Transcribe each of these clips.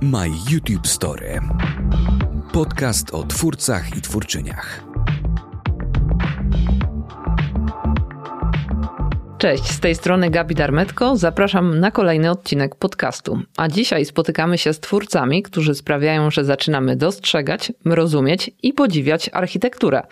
My YouTube Story. Podcast o twórcach i twórczyniach. Cześć, z tej strony Gabi Darmetko. Zapraszam na kolejny odcinek podcastu. A dzisiaj spotykamy się z twórcami, którzy sprawiają, że zaczynamy dostrzegać, rozumieć i podziwiać architekturę.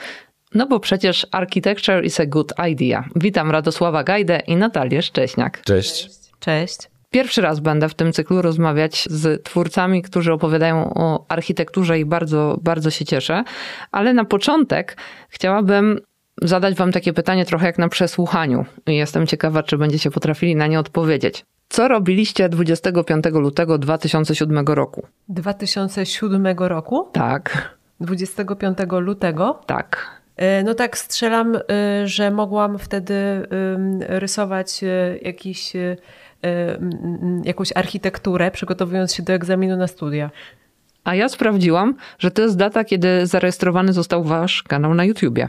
No bo przecież architecture is a good idea. Witam Radosława Gajdę i Natalię Szcześniak. Cześć. Cześć. Pierwszy raz będę w tym cyklu rozmawiać z twórcami, którzy opowiadają o architekturze i bardzo, bardzo się cieszę. Ale na początek chciałabym zadać Wam takie pytanie trochę jak na przesłuchaniu. Jestem ciekawa, czy będziecie potrafili na nie odpowiedzieć. Co robiliście 25 lutego 2007 roku? 2007 roku? Tak. 25 lutego? Tak. E, no tak strzelam, e, że mogłam wtedy rysować e, jakiś, jakąś architekturę, przygotowując się do egzaminu na studia. A ja sprawdziłam, że to jest data, kiedy zarejestrowany został wasz kanał na YouTubie.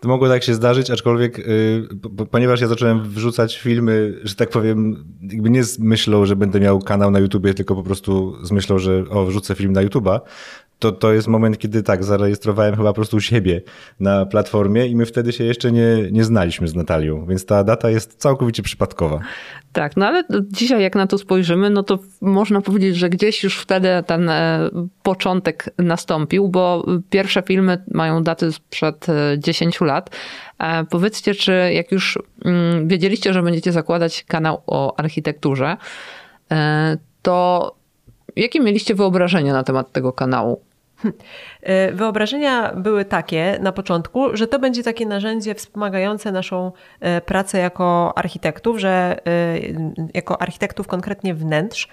To mogło tak się zdarzyć, aczkolwiek yy, ponieważ ja zacząłem wrzucać filmy, że tak powiem, jakby nie z myślą, że będę miał kanał na YouTubie, tylko po prostu z myślą, że o, wrzucę film na YouTuba, to, to jest moment, kiedy tak, zarejestrowałem chyba po prostu siebie na platformie i my wtedy się jeszcze nie, nie znaliśmy z Natalią, więc ta data jest całkowicie przypadkowa. Tak, no ale dzisiaj jak na to spojrzymy, no to można powiedzieć, że gdzieś już wtedy ten e, początek nastąpił, bo pierwsze filmy mają daty sprzed 10 e, lat. E, powiedzcie, czy jak już mm, wiedzieliście, że będziecie zakładać kanał o architekturze, to jakie mieliście wyobrażenie na temat tego kanału? E, wyobrażenia były takie na początku, że to będzie takie narzędzie wspomagające naszą e, pracę jako architektów, że e, jako architektów konkretnie wnętrz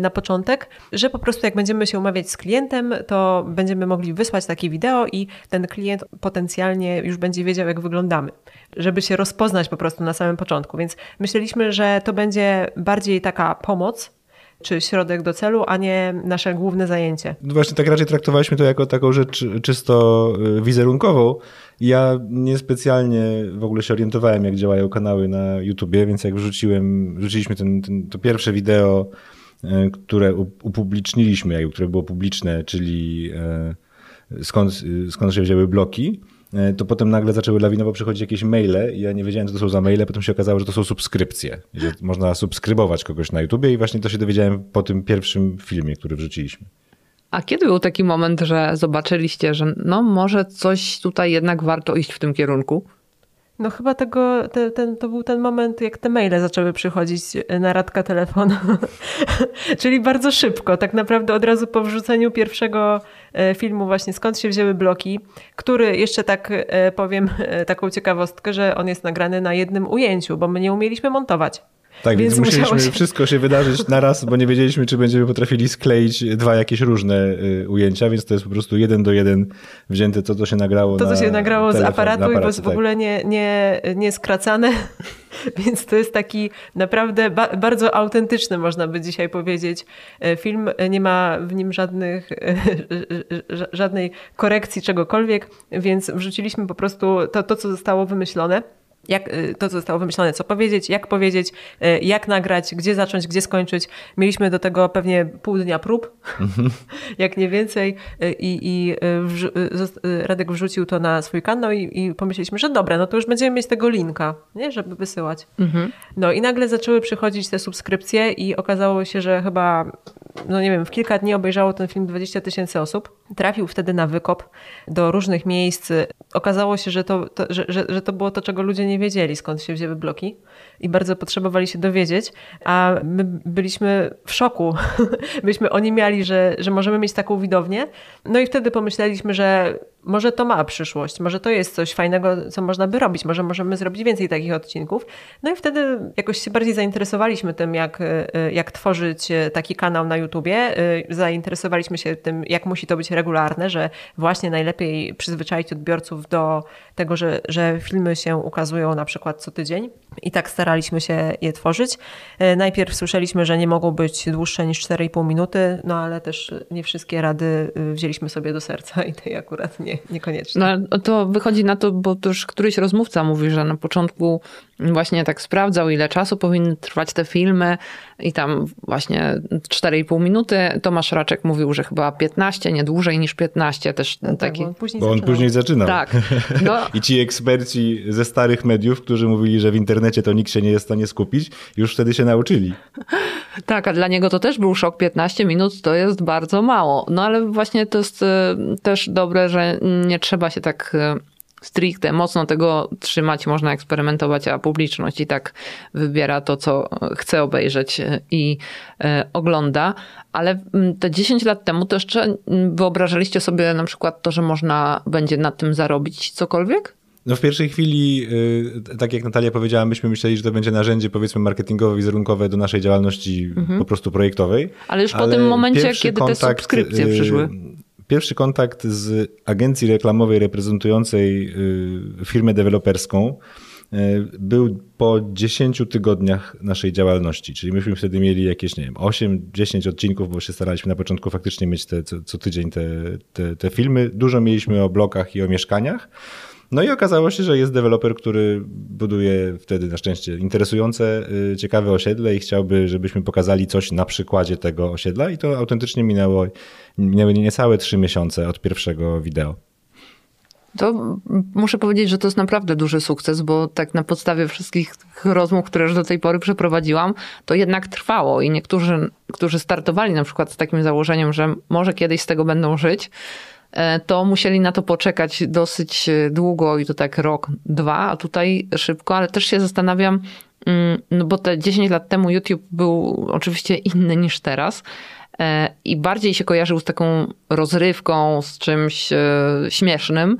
na początek, że po prostu jak będziemy się umawiać z klientem, to będziemy mogli wysłać takie wideo i ten klient potencjalnie już będzie wiedział, jak wyglądamy, żeby się rozpoznać po prostu na samym początku. Więc myśleliśmy, że to będzie bardziej taka pomoc czy środek do celu, a nie nasze główne zajęcie. No właśnie tak raczej traktowaliśmy to jako taką rzecz czysto y, wizerunkową. Ja niespecjalnie w ogóle się orientowałem, jak działają kanały na YouTubie, więc jak wrzuciłem, wrzuciliśmy ten, ten, to pierwsze wideo, y, które upubliczniliśmy, które było publiczne, czyli y, skąd, skąd się wzięły bloki, to potem nagle zaczęły lawinowo przychodzić jakieś maile i ja nie wiedziałem, co to są za maile, potem się okazało, że to są subskrypcje, że można subskrybować kogoś na YouTubie i właśnie to się dowiedziałem po tym pierwszym filmie, który wrzuciliśmy. A kiedy był taki moment, że zobaczyliście, że no może coś tutaj jednak warto iść w tym kierunku? No chyba tego, te, ten, to był ten moment, jak te maile zaczęły przychodzić na radka telefonu. Czyli bardzo szybko, tak naprawdę od razu po wrzuceniu pierwszego e, filmu właśnie skąd się wzięły bloki, który jeszcze tak e, powiem e, taką ciekawostkę, że on jest nagrany na jednym ujęciu, bo my nie umieliśmy montować. Tak, więc, więc musieliśmy się... wszystko się wydarzyć na raz, bo nie wiedzieliśmy, czy będziemy potrafili skleić dwa jakieś różne y, ujęcia, więc to jest po prostu jeden do jeden wzięte to, co się nagrało To, co się nagrało telefon, z aparatu i w, w ogóle tak. nie, nie, nie skracane, więc to jest taki naprawdę ba bardzo autentyczny, można by dzisiaj powiedzieć. E, film nie ma w nim żadnych, żadnej korekcji czegokolwiek, więc wrzuciliśmy po prostu to, to co zostało wymyślone jak, y, to, co zostało wymyślone, co powiedzieć, jak powiedzieć, y, jak nagrać, gdzie zacząć, gdzie skończyć. Mieliśmy do tego pewnie pół dnia prób, jak nie więcej. Y, I, i Radek wrzucił to na swój kanał i, i, pomyśleliśmy, że dobra, no to już będziemy mieć tego linka, nie? żeby wysyłać. Mhm. No i nagle zaczęły przychodzić te subskrypcje i okazało się, że chyba, no nie wiem, w kilka dni obejrzało ten film 20 tysięcy osób. Trafił wtedy na wykop do różnych miejsc. Okazało się, że to, to że, że, że to było to, czego ludzie nie wiedzieli, skąd się wzięły bloki i bardzo potrzebowali się dowiedzieć, a my byliśmy w szoku. Byliśmy oni mieli, że, że możemy mieć taką widownię. No i wtedy pomyśleliśmy, że może to ma przyszłość, może to jest coś fajnego, co można by robić, może możemy zrobić więcej takich odcinków. No i wtedy jakoś się bardziej zainteresowaliśmy tym, jak, jak tworzyć taki kanał na YouTubie. Zainteresowaliśmy się tym, jak musi to być regularne, że właśnie najlepiej przyzwyczaić odbiorców do tego, że, że filmy się ukazują na przykład co tydzień. I tak staraliśmy się je tworzyć. E, najpierw słyszeliśmy, że nie mogą być dłuższe niż 4,5 minuty, no ale też nie wszystkie rady y, wzięliśmy sobie do serca i tej akurat nie Nie, niekoniecznie. No, to wychodzi na to, bo to już któryś rozmówca mówi, że na początku właśnie tak sprawdzał, ile czasu powinny trwać te filmy i tam właśnie 4,5 minuty. Tomasz Raczek mówił, że chyba 15, nie dłużej niż 15 też no, taki. Tak, bo on później, bo on później zaczynał. Tak. No. I ci eksperci ze starych mediów, którzy mówili, że w internecie to nikt się nie jest w stanie skupić, już wtedy się nauczyli. Tak, a dla niego to też był szok. 15 minut to jest bardzo mało. No ale właśnie to jest e, też dobre, że nie trzeba się tak e, stricte mocno tego trzymać, można eksperymentować, a publiczność i tak wybiera to, co chce obejrzeć i e, ogląda. Ale mm, te 10 lat temu to jeszcze mm, wyobrażaliście sobie na przykład to, że można będzie na tym zarobić cokolwiek? No w pierwszej chwili, y, tak jak Natalia powiedziała, myśmy myśleli, że to będzie narzędzie powiedzmy marketingowe, wizerunkowe do naszej działalności mhm. po prostu projektowej. Ale już po tym momencie, kiedy kontakt, te subskrypcje przyszły. Pierwszy kontakt z agencji reklamowej reprezentującej y, firmę deweloperską y, był po 10 tygodniach naszej działalności, czyli myśmy wtedy mieli jakieś, nie wiem, 8-10 odcinków, bo się staraliśmy na początku faktycznie mieć te, co, co tydzień te, te, te filmy. Dużo mieliśmy o blokach i o mieszkaniach. No i okazało się, że jest deweloper, który buduje wtedy na szczęście interesujące, y, ciekawe osiedle i chciałby, żebyśmy pokazali coś na przykładzie tego osiedla i to autentycznie minęło, minęły niecałe trzy miesiące od pierwszego wideo. To muszę powiedzieć, że to jest naprawdę duży sukces, bo tak na podstawie wszystkich rozmów, które już do tej pory przeprowadziłam, to jednak trwało i niektórzy, którzy startowali na przykład z takim założeniem, że może kiedyś z tego będą żyć, to musieli na to poczekać dosyć e, długo i to tak rok, dwa, a tutaj szybko, ale też się zastanawiam, mm, no bo te 10 lat temu YouTube był oczywiście inny niż teraz e, i bardziej się kojarzył z taką rozrywką, z czymś śmiesznym,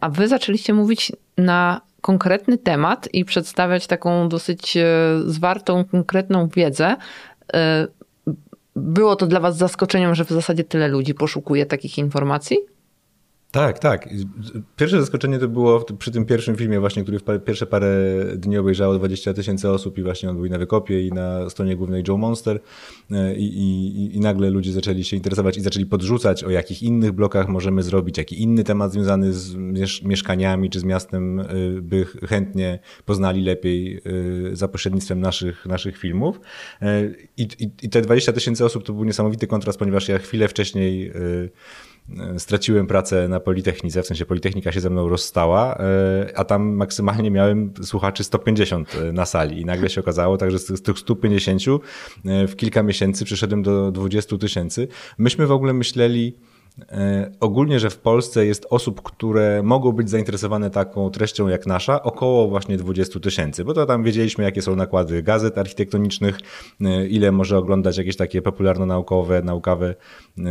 a wy zaczęliście mówić na konkretny temat i przedstawiać taką dosyć zwartą, konkretną wiedzę było to dla Was zaskoczeniem, że w zasadzie tyle ludzi poszukuje takich informacji? Tak, tak. Pierwsze zaskoczenie to było przy tym pierwszym filmie właśnie, który w pierwsze parę dni obejrzało 20 tysięcy osób i właśnie on był i na Wykopie i na stronie głównej Joe Monster e, I, i, i, nagle ludzie zaczęli się interesować i zaczęli podrzucać o jakich innych blokach możemy zrobić, jaki inny temat związany z mieszkaniami czy z miastem e, by chętnie poznali lepiej e, za pośrednictwem naszych, naszych filmów. I, i, I te 20 tysięcy osób to był niesamowity kontrast, ponieważ ja chwilę wcześniej straciłem pracę na Politechnice, w sensie Politechnika się ze mną rozstała, e, a tam maksymalnie miałem słuchaczy 150 e, na sali i nagle się okazało, także z tych 150 e, w kilka miesięcy przyszedłem do 20 tysięcy. Myśmy w ogóle myśleli, E, ogólnie, że w Polsce jest osób, które mogą być zainteresowane taką treścią jak nasza, około właśnie 20 tysięcy, bo to tam wiedzieliśmy, jakie są nakłady gazet architektonicznych, e, ile może oglądać jakieś takie popularno-naukowe, naukowe e,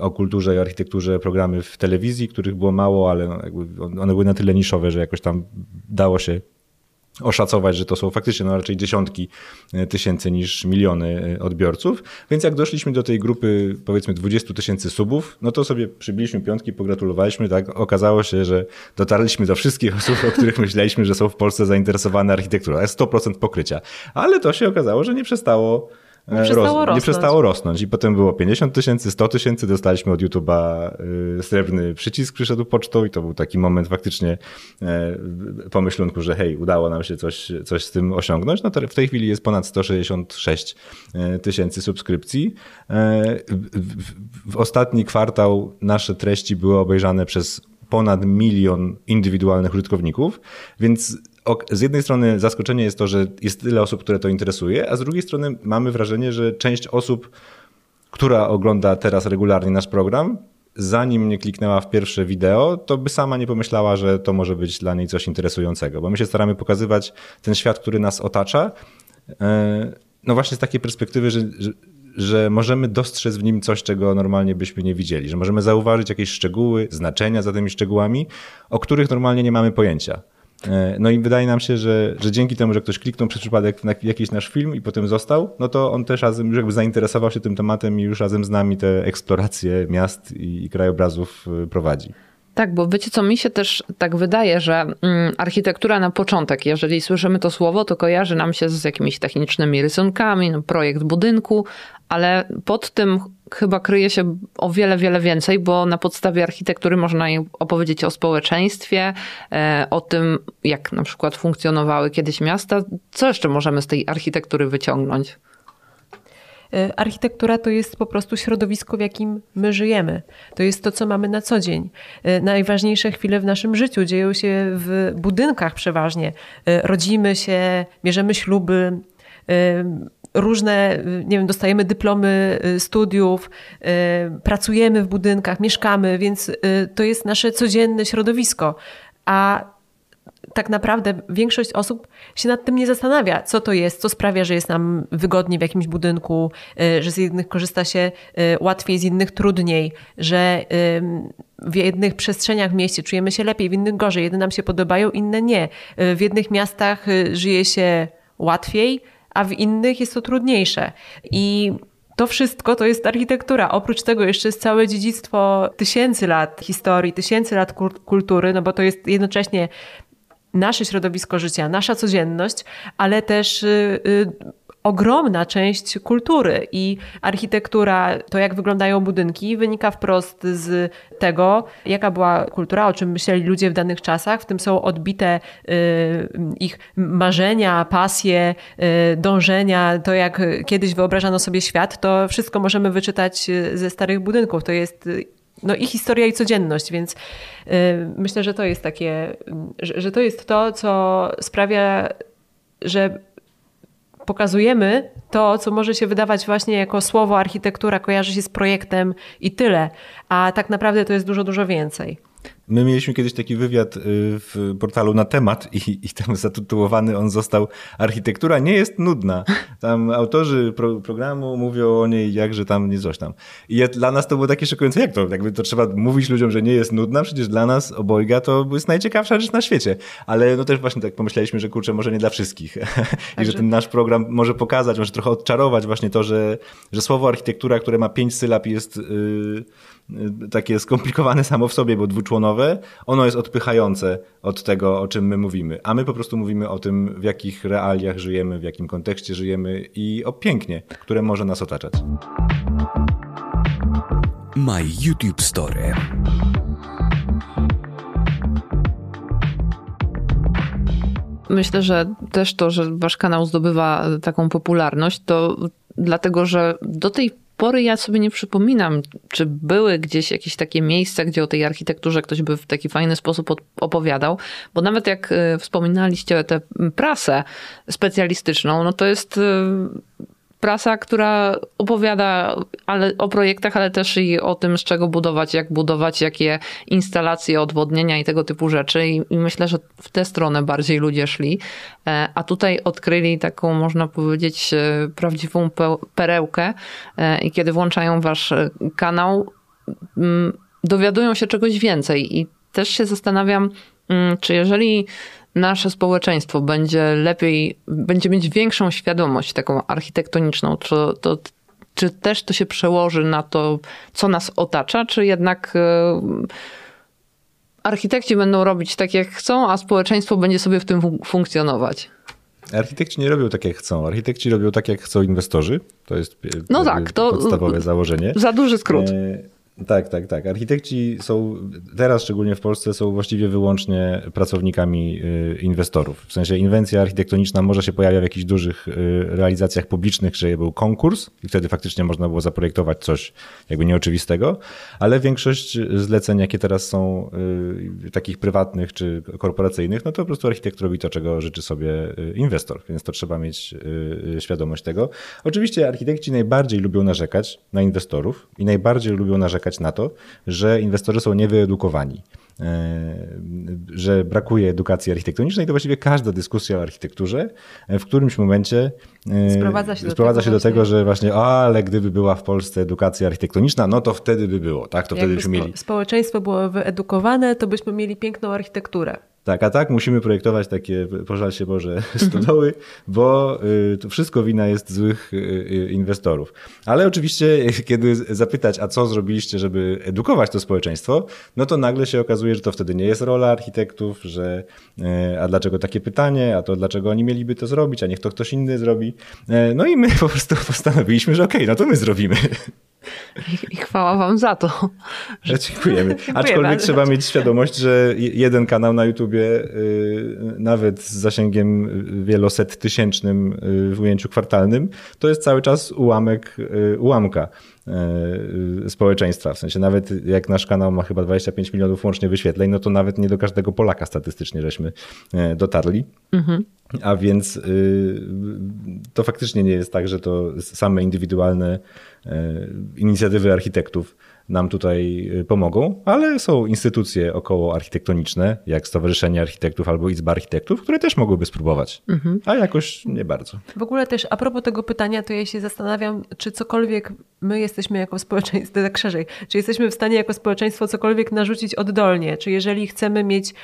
o kulturze i architekturze programy w telewizji, których było mało, ale one były na tyle niszowe, że jakoś tam dało się oszacować, że to są faktycznie no raczej dziesiątki e, tysięcy niż miliony e, odbiorców. Więc jak doszliśmy do tej grupy powiedzmy 20 tysięcy subów, no to sobie przybiliśmy piątki, pogratulowaliśmy, tak okazało się, że dotarliśmy do wszystkich osób, o których myśleliśmy, że są w Polsce zainteresowane architekturą. Jest 100% pokrycia. Ale to się okazało, że nie przestało nie przestało, nie przestało rosnąć. I potem było 50 tysięcy, 100 tysięcy, dostaliśmy od YouTube'a y, srebrny przycisk, przyszedł pocztą i to był taki moment faktycznie y, pomyślunku, że hej, udało nam się coś, coś z tym osiągnąć. No to w tej chwili jest ponad 166 y, tysięcy subskrypcji. W, w ostatni kwartał nasze treści były obejrzane przez ponad milion indywidualnych użytkowników, więc z jednej strony zaskoczenie jest to, że jest tyle osób, które to interesuje, a z drugiej strony mamy wrażenie, że część osób, która ogląda teraz regularnie nasz program, zanim nie kliknęła w pierwsze wideo, to by sama nie pomyślała, że to może być dla niej coś interesującego, bo my się staramy pokazywać ten świat, który nas otacza, e, no właśnie z takiej perspektywy, że, że, że możemy dostrzec w nim coś, czego normalnie byśmy nie widzieli, że możemy zauważyć jakieś szczegóły, znaczenia za tymi szczegółami, o których normalnie nie mamy pojęcia. E, no i wydaje nam się, że, że dzięki temu, że ktoś kliknął przez przypadek na jakiś nasz film i potem został, no to on też razem jakby zainteresował się tym tematem i już razem z nami te eksploracje miast i, i krajobrazów e, prowadzi. Tak, bo wiecie co, mi się też tak wydaje, że mm, architektura na początek, jeżeli słyszymy to słowo, to kojarzy nam się z jakimiś technicznymi rysunkami, no, projekt budynku, ale pod tym chyba kryje się o wiele, wiele więcej, bo na podstawie architektury można opowiedzieć o społeczeństwie, e, o tym, jak na przykład funkcjonowały kiedyś miasta. Co jeszcze możemy z tej architektury wyciągnąć? E, architektura to jest po prostu środowisko, w jakim my żyjemy. To jest to, co mamy na co dzień. E, najważniejsze chwile w naszym życiu dzieją się w budynkach przeważnie. Rodzimy się, bierzemy śluby, różne, nie wiem, dostajemy dyplomy y, studiów, y, pracujemy w budynkach, mieszkamy, więc y, to jest nasze codzienne środowisko. A tak naprawdę większość osób się nad tym nie zastanawia, co to jest, co sprawia, że jest nam wygodniej w jakimś budynku, że z jednych korzysta się łatwiej, z innych trudniej, że w jednych przestrzeniach w mieście czujemy się lepiej, w innych gorzej, jedne nam się podobają, inne nie. W jednych miastach żyje się łatwiej, a w innych jest to trudniejsze. I to wszystko to jest architektura. Oprócz tego jeszcze jest całe dziedzictwo tysięcy lat historii, tysięcy lat kultury, no bo to jest jednocześnie nasze środowisko życia, nasza codzienność, ale też y, y, ogromna część kultury i architektura, to jak wyglądają budynki, wynika wprost z tego, jaka była kultura, o czym myśleli ludzie w danych czasach. W tym są odbite y, ich marzenia, pasje, y, dążenia, to jak kiedyś wyobrażano sobie świat, to wszystko możemy wyczytać y, ze starych budynków. To jest no i historia i codzienność, więc myślę, że to jest takie, że, że to jest to, co sprawia, że pokazujemy to, co może się wydawać właśnie jako słowo architektura, kojarzy się z projektem i tyle, a tak naprawdę to jest dużo, dużo więcej. My mieliśmy kiedyś taki wywiad y, w portalu na temat i, i tam zatytułowany on został Architektura nie jest nudna. Tam autorzy pro, programu mówią o niej jakże tam nie coś tam. I dla nas to było takie szokujące, jak to? Jakby to trzeba mówić ludziom, że nie jest nudna, przecież dla nas obojga to jest najciekawsza rzecz na świecie. Ale no też właśnie tak pomyśleliśmy, że kurczę, może nie dla wszystkich. I że ten nasz program może pokazać, może trochę odczarować właśnie to, że, że słowo architektura, które ma pięć sylab jest... Yy, takie skomplikowane samo w sobie, bo dwuczłonowe, ono jest odpychające od tego, o czym my mówimy. A my po prostu mówimy o tym, w jakich realiach żyjemy, w jakim kontekście żyjemy i o pięknie, które może nas otaczać. My YouTube Story. Myślę, że też to, że wasz kanał zdobywa taką popularność, to dlatego, że do tej pory ja sobie nie przypominam, czy były gdzieś jakieś takie miejsca, gdzie o tej architekturze ktoś by w taki fajny sposób opowiadał, bo nawet jak e, wspominaliście tę prasę specjalistyczną, no to jest e, prasa, która opowiada ale, o projektach, ale też i o tym, z czego budować, jak budować, jakie instalacje, odwodnienia i tego typu rzeczy. I, I, myślę, że w tę stronę bardziej ludzie szli. E, a tutaj odkryli taką, można powiedzieć, e, prawdziwą perełkę. E, I kiedy włączają wasz kanał, mm, dowiadują się czegoś więcej. I też się zastanawiam, mm, czy jeżeli nasze społeczeństwo będzie lepiej, będzie mieć większą świadomość taką architektoniczną, to, to czy też to się przełoży na to, co nas otacza, czy jednak e, architekci będą robić tak, jak chcą, a społeczeństwo będzie sobie w tym funkcjonować? Architekci nie robią tak, jak chcą. Architekci robią tak, jak chcą inwestorzy. To jest no tak, to podstawowe założenie. Za duży skrót. E tak, tak, tak. Architekci są, teraz szczególnie w Polsce, są właściwie wyłącznie pracownikami y, inwestorów. W sensie inwencja architektoniczna może się pojawia w jakichś dużych y, realizacjach publicznych, że był konkurs i wtedy faktycznie można było zaprojektować coś jakby nieoczywistego, ale większość zleceń, jakie teraz są y, takich prywatnych czy korporacyjnych, no to po prostu architekt robi to, czego życzy sobie inwestor, więc to trzeba mieć świadomość tego. Oczywiście architekci najbardziej lubią narzekać na inwestorów i najbardziej lubią narzekać na to, że inwestorzy są niewyedukowani e, że brakuje edukacji architektonicznej, to właściwie każda dyskusja o architekturze w którymś momencie e, sprowadza się, sprowadza do, tego, się do tego, że właśnie, ale gdyby była w Polsce edukacja architektoniczna, no to wtedy by było, tak? To wtedy byśmy mieli. Społeczeństwo było wyedukowane, to byśmy mieli piękną architekturę. Tak, a tak musimy projektować takie, pożal się Boże, stodoły, bo y, to wszystko wina jest złych y, y, inwestorów. Ale oczywiście, kiedy zapytać, a co zrobiliście, żeby edukować to społeczeństwo, no to nagle się okazuje, że to wtedy nie jest rola architektów, że a dlaczego takie pytanie, a to dlaczego oni mieliby to zrobić, a niech to ktoś inny zrobi. No i my po prostu postanowiliśmy, że okej, okay, no to my zrobimy. I chwała wam za to. Że... Dziękujemy. Aczkolwiek trzeba mieć świadomość, że jeden kanał na YouTubie, y, nawet z zasięgiem wieloset tysięcznym y, w ujęciu kwartalnym, to jest cały czas ułamek y, ułamka społeczeństwa. W sensie nawet jak nasz kanał ma chyba 25 milionów łącznie wyświetleń, no to nawet nie do każdego Polaka statystycznie żeśmy dotarli. Mhm. A więc to faktycznie nie jest tak, że to same indywidualne inicjatywy architektów nam tutaj y, pomogą, ale są instytucje około architektoniczne, jak Stowarzyszenie Architektów albo Izba Architektów, które też mogłyby spróbować, mhm. a jakoś nie bardzo. W ogóle też a propos tego pytania, to ja się zastanawiam, czy cokolwiek my jesteśmy jako społeczeństwo, tak szerzej, czy jesteśmy w stanie jako społeczeństwo cokolwiek narzucić oddolnie, czy jeżeli chcemy mieć, y,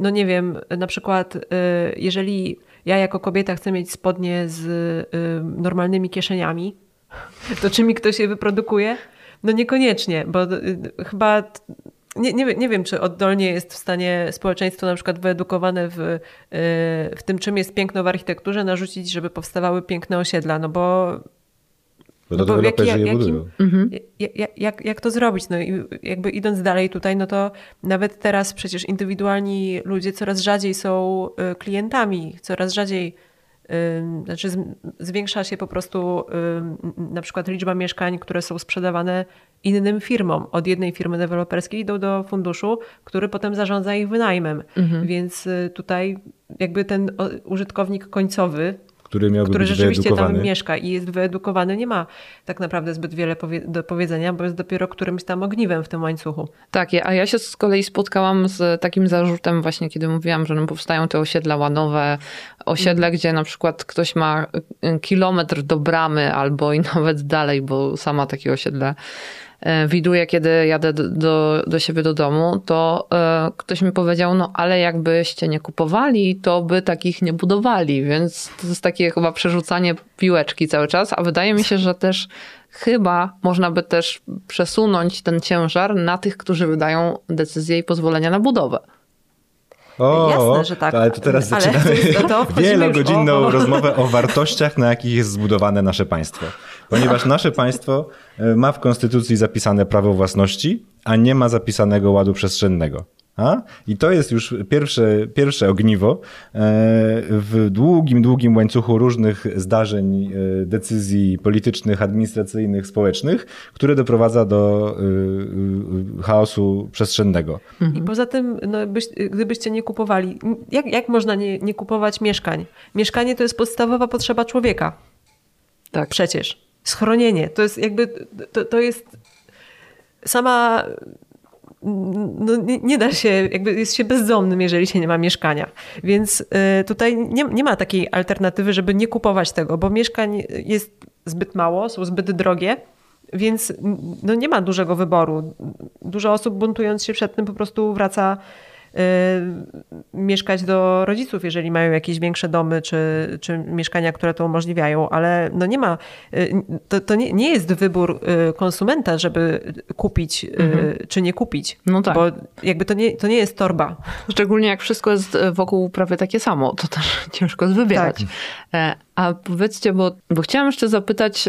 no nie wiem, na przykład jeżeli ja jako kobieta chcę mieć spodnie z normalnymi kieszeniami, to czy mi ktoś je wyprodukuje? No niekoniecznie, bo y, chyba nie, nie, nie wiem, czy oddolnie jest w stanie społeczeństwo na przykład wyedukowane w, y, w tym, czym jest piękno w architekturze, narzucić, żeby powstawały piękne osiedla, no bo bo no bo jak, jak, jakim, mhm. jak, jak, jak to zrobić? No i jakby idąc dalej tutaj, no to nawet teraz przecież indywidualni ludzie coraz rzadziej są y, klientami, coraz rzadziej znaczy zwiększa się po prostu na przykład liczba mieszkań, które są sprzedawane innym firmom. Od jednej firmy deweloperskiej idą do funduszu, który potem zarządza ich wynajmem. Mhm. Więc y, tutaj jakby ten użytkownik końcowy który miałby który być rzeczywiście tam mieszka i jest wyedukowany, nie ma tak naprawdę zbyt wiele powie do powiedzenia, bo jest dopiero którymś tam ogniwem w tym łańcuchu. Tak, a ja się z kolei spotkałam z takim zarzutem właśnie, kiedy mówiłam, że no powstają te osiedla łanowe, osiedle, mm. gdzie na przykład ktoś ma y, kilometr do bramy albo i nawet dalej, bo sama takie osiedle widuję, kiedy jadę do, do siebie do domu, to e, ktoś mi powiedział, no ale jakbyście nie kupowali, to by takich nie budowali, więc to jest takie chyba przerzucanie piłeczki cały czas, a wydaje mi się, że też chyba można by też przesunąć ten ciężar na tych, którzy wydają decyzję i pozwolenia na budowę. O, Jasne, że tak. Ale to teraz ale zaczynamy to, wielogodzinną o... rozmowę o wartościach, na jakich jest zbudowane nasze państwo. Ponieważ nasze państwo e, ma w konstytucji zapisane prawo własności, a nie ma zapisanego ładu przestrzennego. A? I to jest już pierwsze, pierwsze ogniwo e, w długim, długim łańcuchu różnych zdarzeń, e, decyzji politycznych, administracyjnych, społecznych, które doprowadza do chaosu przestrzennego. I poza tym, no, byś, gdybyście nie kupowali, jak, jak można nie, nie kupować mieszkań? Mieszkanie to jest podstawowa potrzeba człowieka. Tak. Przecież schronienie. To jest jakby, to, to jest sama, no nie, nie, da się, jakby jest się bezdomnym, jeżeli się nie ma mieszkania. Więc y, tutaj nie, nie ma takiej alternatywy, żeby nie kupować tego, bo mieszkań jest zbyt mało, są zbyt drogie. Więc no nie ma dużego wyboru. Dużo osób buntując się przed tym po prostu wraca mieszkać do rodziców, jeżeli mają jakieś większe domy czy, czy mieszkania, które to umożliwiają, ale no nie ma, y, to, to nie, nie jest wybór y, konsumenta, żeby kupić mhm. czy nie kupić, no tak. bo jakby to nie, to nie jest torba. Szczególnie jak wszystko jest wokół prawie takie samo, to też ciężko jest wybierać. Tak. A powiedzcie, bo, bo chciałam jeszcze zapytać,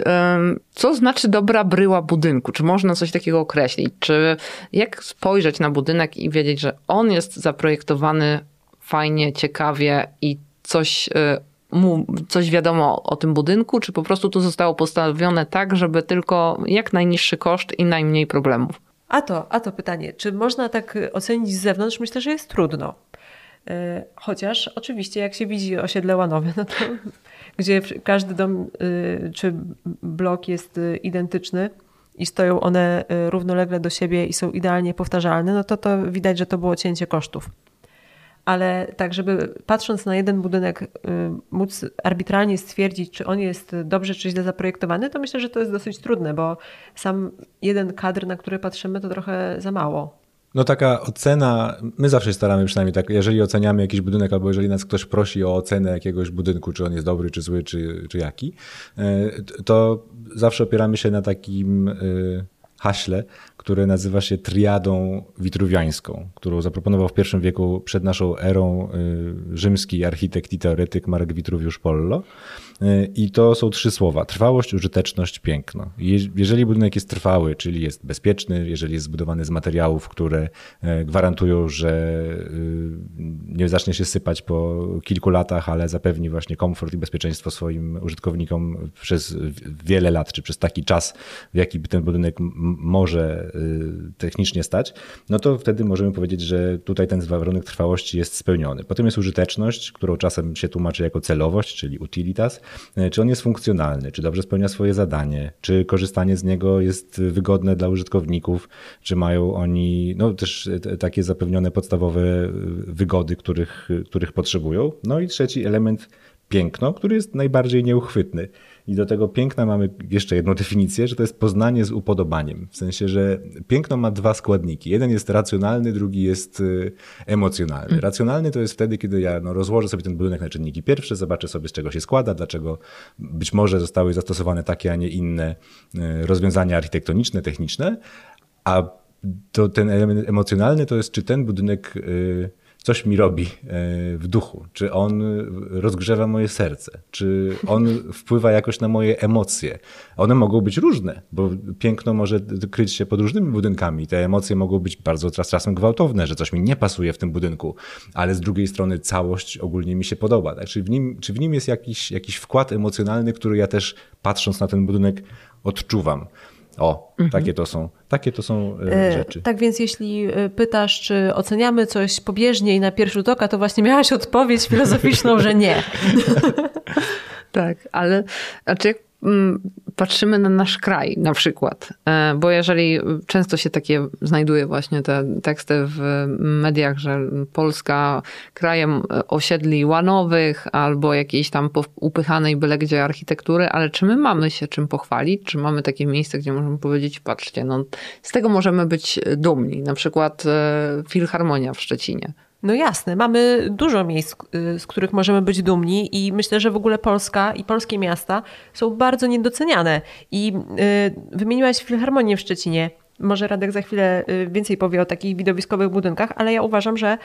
co znaczy dobra bryła budynku? Czy można coś takiego określić? Czy jak spojrzeć na budynek i wiedzieć, że on jest zaprojektowany fajnie, ciekawie i coś e, mu coś wiadomo o tym budynku, czy po prostu to zostało postawione tak, żeby tylko jak najniższy koszt i najmniej problemów? A to, a to pytanie, czy można tak ocenić z zewnątrz? Myślę, że jest trudno. E, chociaż oczywiście jak się widzi osiedle łanowe, no to gdzie każdy dom y, czy blok jest y, identyczny i stoją one y, równolegle do siebie i są idealnie powtarzalne, no to to widać, że to było cięcie kosztów. Ale tak, żeby patrząc na jeden budynek móc arbitralnie stwierdzić, czy on jest dobrze czy źle zaprojektowany, to myślę, że to jest dosyć trudne, bo sam jeden kadr, na który patrzymy, to trochę za mało. No taka ocena, my zawsze staramy przynajmniej tak, jeżeli oceniamy jakiś budynek albo jeżeli nas ktoś prosi o ocenę jakiegoś budynku, czy on jest dobry, czy zły, czy, czy jaki, e, to zawsze opieramy się na takim e, haśle, które nazywa się triadą witruwiańską, którą zaproponował w I wieku przed naszą erą e, rzymski architekt i teoretyk Marek Vitruviusz Pollo. I to są trzy słowa: trwałość, użyteczność, piękno. Jeżeli budynek jest trwały, czyli jest bezpieczny, jeżeli jest zbudowany z materiałów, które e, gwarantują, że y, nie zacznie się sypać po kilku latach, ale zapewni właśnie komfort i bezpieczeństwo swoim użytkownikom przez wiele lat, czy przez taki czas, w jaki ten budynek może technicznie stać, no to wtedy możemy powiedzieć, że tutaj ten warunek trwałości jest spełniony. Potem jest użyteczność, którą czasem się tłumaczy jako celowość, czyli utilitas. E, czy on jest funkcjonalny, czy dobrze spełnia swoje zadanie, czy korzystanie z niego jest wygodne dla użytkowników, czy mają oni no, też takie zapewnione podstawowe wygody, których, których potrzebują. No i trzeci element piękno, który jest najbardziej nieuchwytny. I do tego piękna mamy jeszcze jedną definicję, że to jest poznanie z upodobaniem. W sensie, że piękno ma dwa składniki. Jeden jest racjonalny, drugi jest y, emocjonalny. Mm. Racjonalny to jest wtedy, kiedy ja no, rozłożę sobie ten budynek na czynniki pierwsze, zobaczę sobie z czego się składa, dlaczego być może zostały zastosowane takie, a nie inne y, rozwiązania architektoniczne, techniczne, a to ten element emocjonalny to jest, czy ten budynek y, coś mi robi e, w duchu, czy on rozgrzewa moje serce, czy on wpływa jakoś na moje emocje. One mogą być różne, bo piękno może kryć się pod różnymi budynkami. Te emocje mogą być bardzo czasem gwałtowne, że coś mi nie pasuje w tym budynku, ale z drugiej strony całość ogólnie mi się podoba. Tak? Czy, w nim, czy w nim jest jakiś, jakiś wkład emocjonalny, który ja też patrząc na ten budynek odczuwam? O, mhm. takie to są, takie to są e, e, rzeczy. Tak więc jeśli e, pytasz, czy oceniamy coś pobieżnie i na pierwszy rzut oka, to właśnie miałaś odpowiedź filozoficzną, że nie. tak, ale znaczy patrzymy na nasz kraj na przykład, e, bo jeżeli często się takie znajduje właśnie te teksty w mediach, że Polska krajem osiedli łanowych albo jakiejś tam upychanej byle gdzie architektury, ale czy my mamy się czym pochwalić? Czy mamy takie miejsce, gdzie możemy powiedzieć, patrzcie, no z tego możemy być dumni, na przykład e, Filharmonia w Szczecinie. No jasne, mamy dużo miejsc, y, z których możemy być dumni i myślę, że w ogóle Polska i polskie miasta są bardzo niedoceniane. I y, wymieniłaś Filharmonię w Szczecinie. Może Radek za chwilę y, więcej powie o takich widowiskowych budynkach, ale ja uważam, że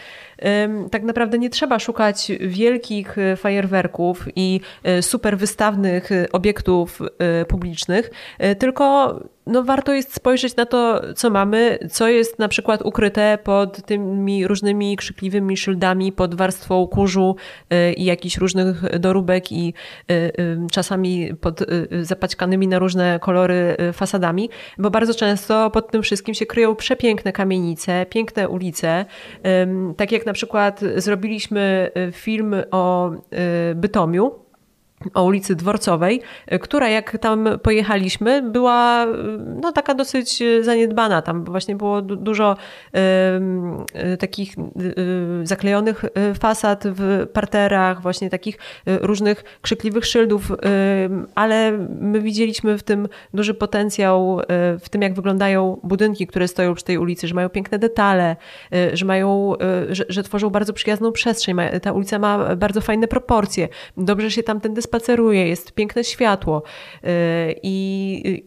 tak naprawdę nie trzeba szukać wielkich fajerwerków i super wystawnych obiektów publicznych, tylko no warto jest spojrzeć na to, co mamy, co jest na przykład ukryte pod tymi różnymi krzykliwymi szyldami, pod warstwą kurzu y, i jakichś różnych doróbek i y, y, czasami pod zapaćkanymi na różne kolory fasadami, bo bardzo często pod tym wszystkim się kryją przepiękne kamienice, piękne ulice. Tak jak na przykład zrobiliśmy film o Bytomiu, o ulicy Dworcowej, która jak tam pojechaliśmy, była no, taka dosyć zaniedbana. Tam właśnie było dużo y, takich y, zaklejonych fasad w parterach, właśnie takich różnych krzykliwych szyldów, y, ale my widzieliśmy w tym duży potencjał, w tym jak wyglądają budynki, które stoją przy tej ulicy, że mają piękne detale, że mają, że, że tworzą bardzo przyjazną przestrzeń. Ta ulica ma bardzo fajne proporcje. Dobrze się tam tędy spaceruje, jest piękne światło y, i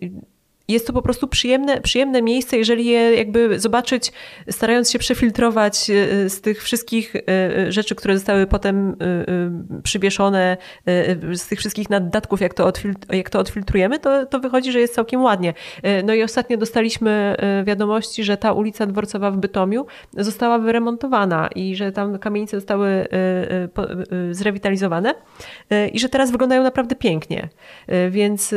jest to po prostu przyjemne, przyjemne miejsce, jeżeli je jakby zobaczyć, starając się przefiltrować e, z tych wszystkich e, e, rzeczy, które zostały potem przywieszone, z tych wszystkich naddatków, jak to, jak to odfiltrujemy, to, to wychodzi, że jest całkiem ładnie. No i ostatnio dostaliśmy wiadomości, że ta ulica Dworcowa w Bytomiu została wyremontowana i że tam kamienice zostały zrewitalizowane i że teraz wyglądają naprawdę pięknie. Więc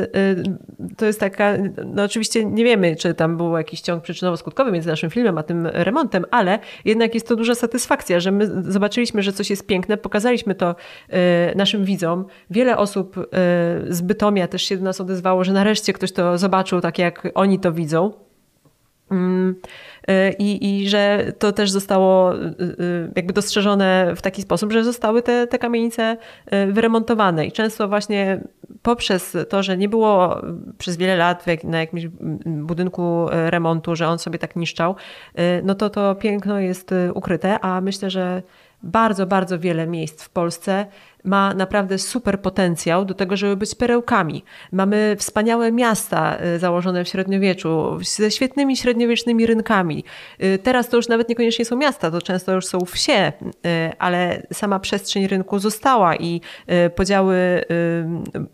to jest taka no no oczywiście nie wiemy, czy tam był jakiś ciąg przyczynowo-skutkowy między naszym filmem a tym remontem, ale jednak jest to duża satysfakcja, że my zobaczyliśmy, że coś jest piękne, pokazaliśmy to e, naszym widzom. Wiele osób e, z Bytomia też się do nas odezwało, że nareszcie ktoś to zobaczył tak, jak oni to widzą. Y, I, I że to też zostało y, y, jakby dostrzeżone w taki sposób, że zostały te, te kamienice wyremontowane. I często właśnie poprzez to, że nie było przez wiele lat na jakimś budynku remontu, że on sobie tak niszczał, no to to piękno jest ukryte, a myślę, że bardzo, bardzo wiele miejsc w Polsce ma naprawdę super potencjał do tego, żeby być perełkami. Mamy wspaniałe miasta y, założone w średniowieczu, ze świetnymi średniowiecznymi rynkami. Y, teraz to już nawet niekoniecznie są miasta, to często już są wsie, y, ale sama przestrzeń rynku została i podziały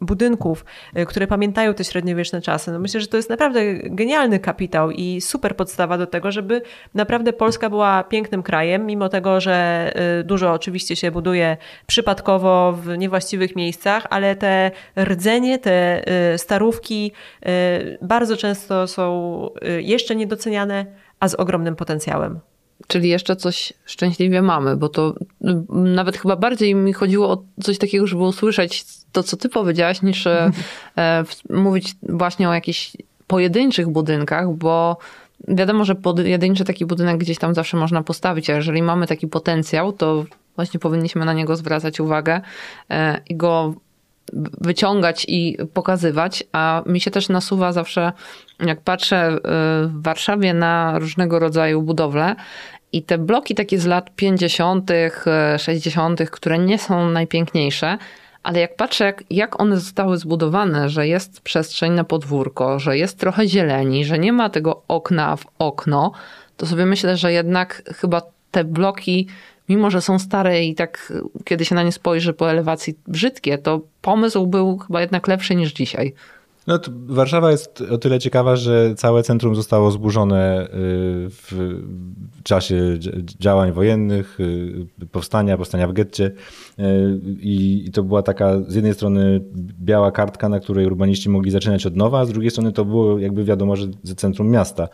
budynków, które pamiętają te średniowieczne czasy. No myślę, że to jest naprawdę genialny kapitał i super podstawa do tego, żeby naprawdę Polska była pięknym krajem, mimo tego, że dużo oczywiście się buduje przypadkowo, w niewłaściwych miejscach, ale te rdzenie, te y, starówki y, bardzo często są y, jeszcze niedoceniane, a z ogromnym potencjałem. Czyli jeszcze coś szczęśliwie mamy, bo to nawet chyba bardziej mi chodziło o coś takiego, żeby usłyszeć to, co ty powiedziałaś, niż e, mówić właśnie o jakichś pojedynczych budynkach, bo wiadomo, że pojedynczy taki budynek gdzieś tam zawsze można postawić, a jeżeli mamy taki potencjał, to właśnie powinniśmy na niego zwracać uwagę e, i go wyciągać i pokazywać, a mi się też nasuwa zawsze, jak patrzę e, w Warszawie na różnego rodzaju budowle i te bloki takie z lat 50., 60., e, które nie są najpiękniejsze, ale jak patrzę, jak, jak one zostały zbudowane, że jest przestrzeń na podwórko, że jest trochę zieleni, że nie ma tego okna w okno, to sobie myślę, że jednak chyba te bloki mimo że są stare i tak kiedy się na nie spojrzy po elewacji brzydkie, to pomysł był chyba jednak lepszy niż dzisiaj. No Warszawa jest o tyle ciekawa, że całe centrum zostało zburzone y, w czasie działań wojennych, y, powstania, powstania w getcie y, i to była taka z jednej strony biała kartka, na której urbaniści mogli zaczynać od nowa, a z drugiej strony to było jakby wiadomo, że centrum miasta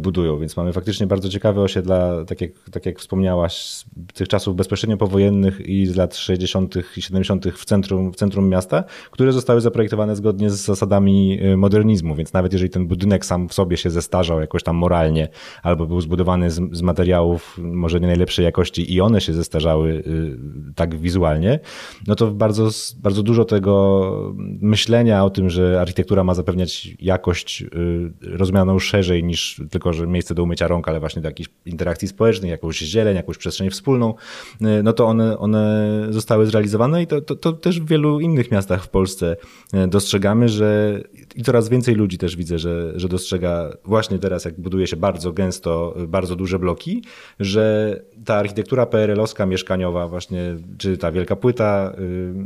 budują, więc mamy faktycznie bardzo ciekawe osiedla, tak jak, tak jak wspomniałaś, z tych czasów bezpośrednio powojennych i z lat 60. i 70. w centrum, w centrum miasta, które zostały zaprojektowane zgodnie z zasadami Y, modernizmu, więc nawet jeżeli ten budynek sam w sobie się zestarzał jakoś tam moralnie, albo był zbudowany z, z materiałów może nie najlepszej jakości i one się zestarzały y, tak wizualnie, no to bardzo, bardzo dużo tego myślenia o tym, że architektura ma zapewniać jakość y, rozumianą szerzej niż tylko, że miejsce do umycia rąk, ale właśnie do jakiejś interakcji społecznej, jakąś zieleń, jakąś przestrzeń wspólną, no to one, one zostały zrealizowane i to, to, to też w wielu innych miastach w Polsce dostrzegamy, że i coraz więcej ludzi też widzę, że, że dostrzega właśnie teraz, jak buduje się bardzo gęsto, bardzo duże bloki, że ta architektura PRL-owska mieszkaniowa właśnie, czy ta wielka płyta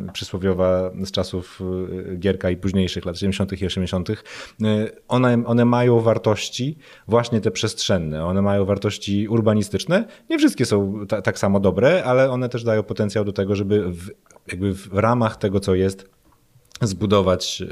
y, przysłowiowa z czasów y, Gierka i późniejszych lat 70. i 80., y, one, one mają wartości właśnie te przestrzenne, one mają wartości urbanistyczne. Nie wszystkie są ta, tak samo dobre, ale one też dają potencjał do tego, żeby w, jakby w ramach tego, co jest, zbudować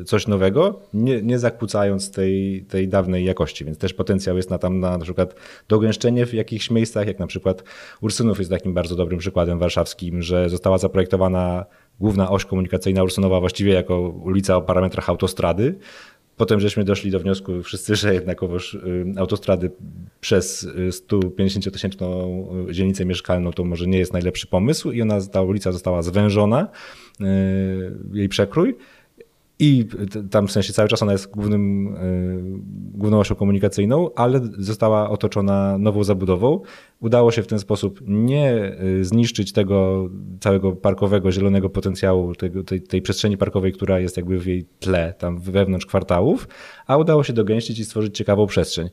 y, coś nowego, nie, nie zakłócając tej, tej dawnej jakości, więc też potencjał jest na tam na, przykład dogęszczenie w jakichś miejscach, jak na przykład Ursynów jest takim bardzo dobrym przykładem warszawskim, że została zaprojektowana główna oś komunikacyjna Ursynowa właściwie jako ulica o parametrach autostrady, Potem żeśmy doszli do wniosku wszyscy, że jednakowoż y, autostrady przez 150-tysięczną dzielnicę mieszkalną to może nie jest najlepszy pomysł i ona, ta ulica została zwężona, y, jej przekrój. I tam w sensie cały czas ona jest głównym, y, główną osią komunikacyjną, ale została otoczona nową zabudową, Udało się w ten sposób nie y, zniszczyć tego całego parkowego, zielonego potencjału, tej, tej, przestrzeni parkowej, która jest jakby w jej tle, tam wewnątrz kwartałów, a udało się dogęścić i stworzyć ciekawą przestrzeń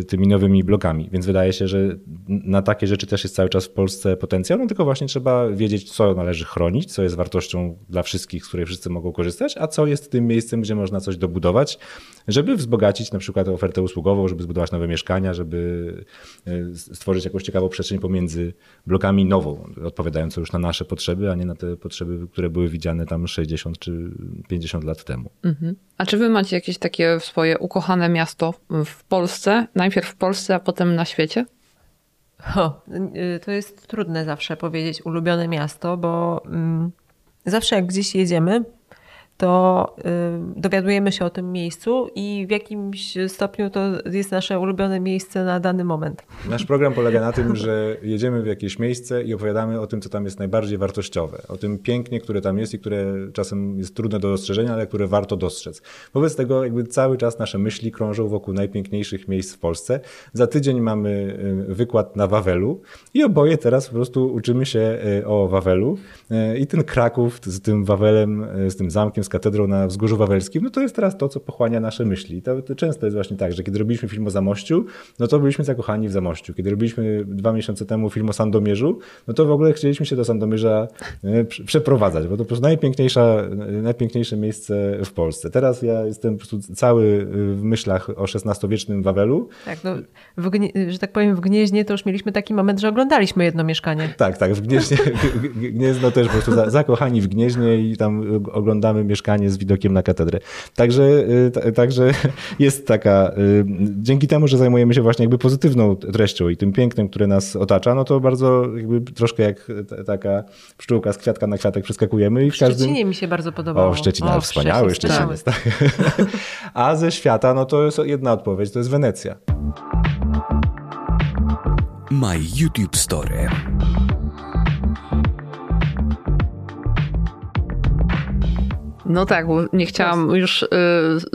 y, tymi nowymi blokami. Więc wydaje się, że na takie rzeczy też jest cały czas w Polsce potencjał, no tylko właśnie trzeba wiedzieć, co należy chronić, co jest wartością dla wszystkich, z której wszyscy mogą korzystać, a co jest tym miejscem, gdzie można coś dobudować, żeby wzbogacić na przykład ofertę usługową, żeby zbudować nowe mieszkania, żeby stworzyć stworzyć jakąś ciekawą przestrzeń pomiędzy blokami nową, odpowiadającą już na nasze potrzeby, a nie na te potrzeby, które były widziane tam 60 czy 50 lat temu. Mhm. A czy wy macie jakieś takie swoje ukochane miasto w Polsce? Najpierw w Polsce, a potem na świecie? O, y, to jest trudne zawsze powiedzieć ulubione miasto, bo mm, zawsze jak gdzieś jedziemy, to y, dowiadujemy się o tym miejscu i w jakimś stopniu to jest nasze ulubione miejsce na dany moment. Nasz program polega na tym, że jedziemy w jakieś miejsce i opowiadamy o tym, co tam jest najbardziej wartościowe, o tym pięknie, które tam jest i które czasem jest trudne do dostrzeżenia, ale które warto dostrzec. Wobec tego jakby cały czas nasze myśli krążą wokół najpiękniejszych miejsc w Polsce. Za tydzień mamy y, wykład na Wawelu i oboje teraz po prostu uczymy się y, o Wawelu i ten Kraków z tym Wawelem, z tym zamkiem, z katedrą na Wzgórzu Wawelskim, no to jest teraz to, co pochłania nasze myśli. To, to często jest właśnie tak, że kiedy robiliśmy film o Zamościu, no to byliśmy zakochani w Zamościu. Kiedy robiliśmy dwa miesiące temu film o Sandomierzu, no to w ogóle chcieliśmy się do Sandomierza e, przeprowadzać, bo to po prostu najpiękniejsza, najpiękniejsze miejsce w Polsce. Teraz ja jestem po prostu cały w myślach o XVI-wiecznym Wawelu. Tak, no, że tak powiem w Gnieźnie to już mieliśmy taki moment, że oglądaliśmy jedno mieszkanie. Tak, tak, w Gnieźnie, Gniezno też po prostu zakochani w Gnieźnie i tam oglądamy mieszkanie z widokiem na katedrę. Także, y, także jest taka, y, dzięki temu, że zajmujemy się właśnie jakby pozytywną treścią i tym pięknem, które nas otacza, no to bardzo jakby troszkę jak taka pszczółka z kwiatka na kwiatek przeskakujemy. I w każdym... Szczecinie mi się bardzo podobało. O, Szczecin, o, wspaniały Szczecin, Szczecin jest. Tak. A ze świata, no to jest jedna odpowiedź, to jest Wenecja. My YouTube Story. No tak, bo nie chciałam już y,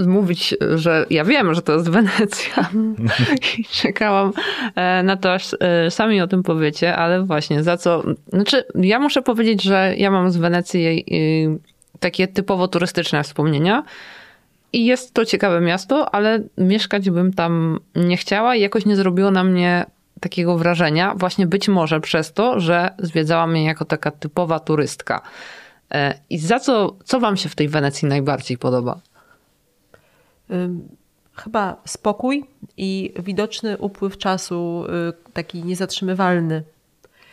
mówić, że ja wiem, że to jest Wenecja. I czekałam e, na to, aż y, sami o tym powiecie, ale właśnie za co... Znaczy, ja muszę powiedzieć, że ja mam z Wenecji y, takie typowo turystyczne wspomnienia. I jest to ciekawe miasto, ale mieszkać bym tam nie chciała. I jakoś nie zrobiło na mnie takiego wrażenia, właśnie być może przez to, że zwiedzałam mnie jako taka typowa turystka. E, I za co, co wam się w tej Wenecji najbardziej podoba? Chyba spokój i widoczny upływ czasu, y, taki niezatrzymywalny.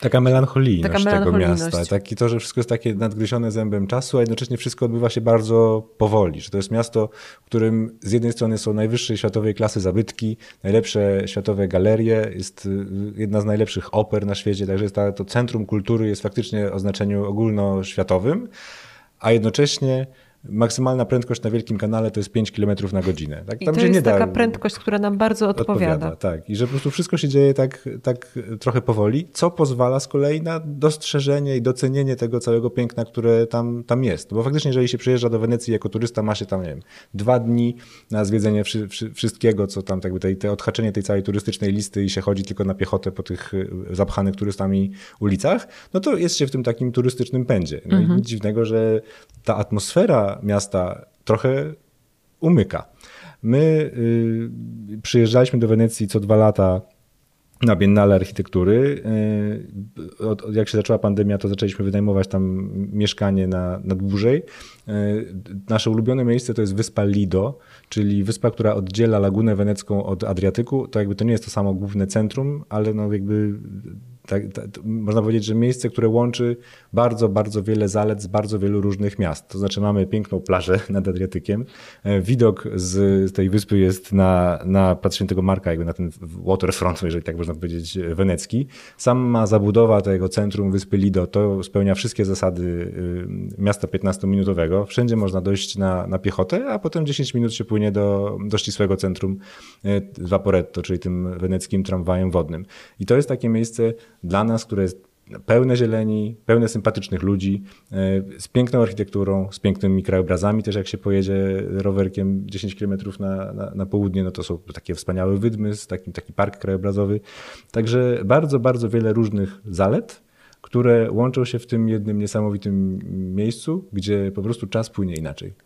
Taka melancholijność, Taka melancholijność tego miasta. Taki to, że wszystko jest takie nadgryzione zębem czasu, a jednocześnie wszystko odbywa się bardzo powoli. Że to jest miasto, w którym z jednej strony są najwyższej światowej klasy zabytki, najlepsze światowe galerie, jest y, jedna z najlepszych oper na świecie, także jest ta, to centrum kultury jest faktycznie o znaczeniu ogólnoświatowym, a jednocześnie maksymalna prędkość na wielkim kanale to jest 5 km na godzinę. Tak? Tam I to jest taka prędkość, która nam bardzo odpowiada. odpowiada. Tak, i że po prostu wszystko się dzieje tak, tak trochę powoli, co pozwala z kolei na dostrzeżenie i docenienie tego całego piękna, które tam, tam jest. Bo faktycznie, jeżeli się przyjeżdża do Wenecji jako turysta, ma się tam, nie wiem, dwa dni na zwiedzenie wszy, wszy, wszystkiego, co tam, jakby tej, te odhaczenie tej całej turystycznej listy i się chodzi tylko na piechotę po tych y, zapchanych turystami ulicach, no to jest się w tym takim turystycznym pędzie. No mhm. i nic dziwnego, że ta atmosfera miasta trochę umyka. My y, przyjeżdżaliśmy do Wenecji co dwa lata na Biennale Architektury. Y, od, jak się zaczęła pandemia, to zaczęliśmy wynajmować tam mieszkanie na, na dłużej. Y, nasze ulubione miejsce to jest wyspa Lido, czyli wyspa, która oddziela Lagunę Wenecką od Adriatyku. To jakby to nie jest to samo główne centrum, ale no jakby tak, tak, można powiedzieć, że miejsce, które łączy bardzo, bardzo wiele zalet z bardzo wielu różnych miast. To znaczy mamy piękną plażę nad Adriatykiem. E, widok z tej wyspy jest na, na Plac Świętego Marka, jakby na ten waterfront, jeżeli tak można powiedzieć, wenecki. Sama zabudowa tego centrum wyspy Lido to spełnia wszystkie zasady y, miasta 15-minutowego. Wszędzie można dojść na, na piechotę, a potem 10 minut się płynie do, do ścisłego centrum e, Vaporetto, czyli tym weneckim tramwajem wodnym. I to jest takie miejsce dla nas, które jest pełne zieleni, pełne sympatycznych ludzi, e, z piękną architekturą, z pięknymi krajobrazami. Też jak się pojedzie rowerkiem 10 km na, na, na południe, no to są takie wspaniałe wydmy, taki, taki park krajobrazowy. Także bardzo, bardzo wiele różnych zalet, które łączą się w tym jednym niesamowitym miejscu, gdzie po prostu czas płynie inaczej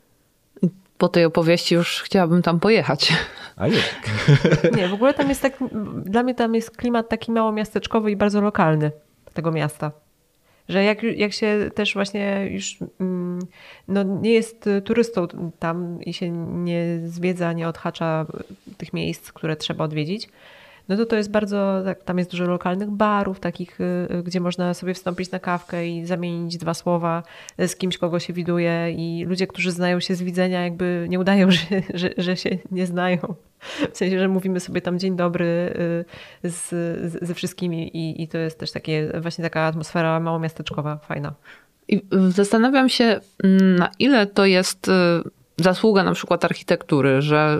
po tej opowieści już chciałabym tam pojechać. A nie. Nie, w ogóle tam jest tak, dla mnie tam jest klimat taki mało miasteczkowy i bardzo lokalny tego miasta. Że jak, jak się też właśnie już mm, no, nie jest turystą tam i się nie zwiedza, nie odhacza tych miejsc, które trzeba odwiedzić, no to to jest bardzo, tak, tam jest dużo lokalnych barów, takich, y, y, gdzie można sobie wstąpić na kawkę i zamienić dwa słowa z kimś, kogo się widuje i ludzie, którzy znają się z widzenia, jakby nie udają, że, że, że się nie znają. W sensie, że mówimy sobie tam dzień dobry y, z, ze wszystkimi i, i to jest też takie, właśnie taka atmosfera małomiasteczkowa, fajna. I zastanawiam się, na ile to jest y, zasługa na przykład architektury, że